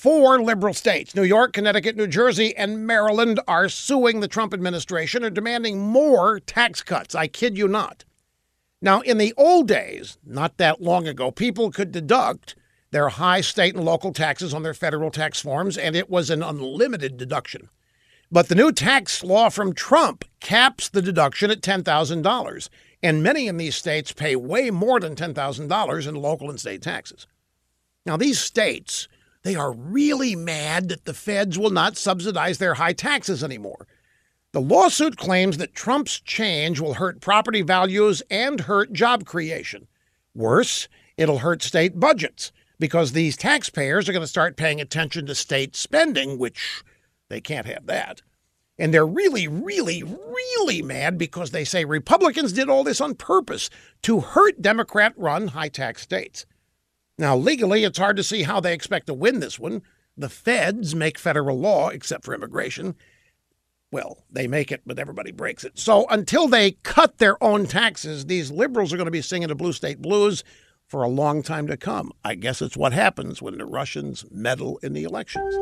four liberal states New York, Connecticut, New Jersey, and Maryland are suing the Trump administration and demanding more tax cuts. I kid you not. Now, in the old days, not that long ago, people could deduct their high state and local taxes on their federal tax forms, and it was an unlimited deduction. But the new tax law from Trump caps the deduction at $10,000, and many in these states pay way more than $10,000 in local and state taxes. Now, these states, they are really mad that the feds will not subsidize their high taxes anymore. The lawsuit claims that Trump's change will hurt property values and hurt job creation. Worse, it'll hurt state budgets because these taxpayers are going to start paying attention to state spending, which they can't have that. And they're really, really, really mad because they say Republicans did all this on purpose to hurt Democrat run high tax states. Now, legally, it's hard to see how they expect to win this one. The feds make federal law, except for immigration. Well, they make it, but everybody breaks it. So until they cut their own taxes, these liberals are going to be singing the blue state blues for a long time to come. I guess it's what happens when the Russians meddle in the elections.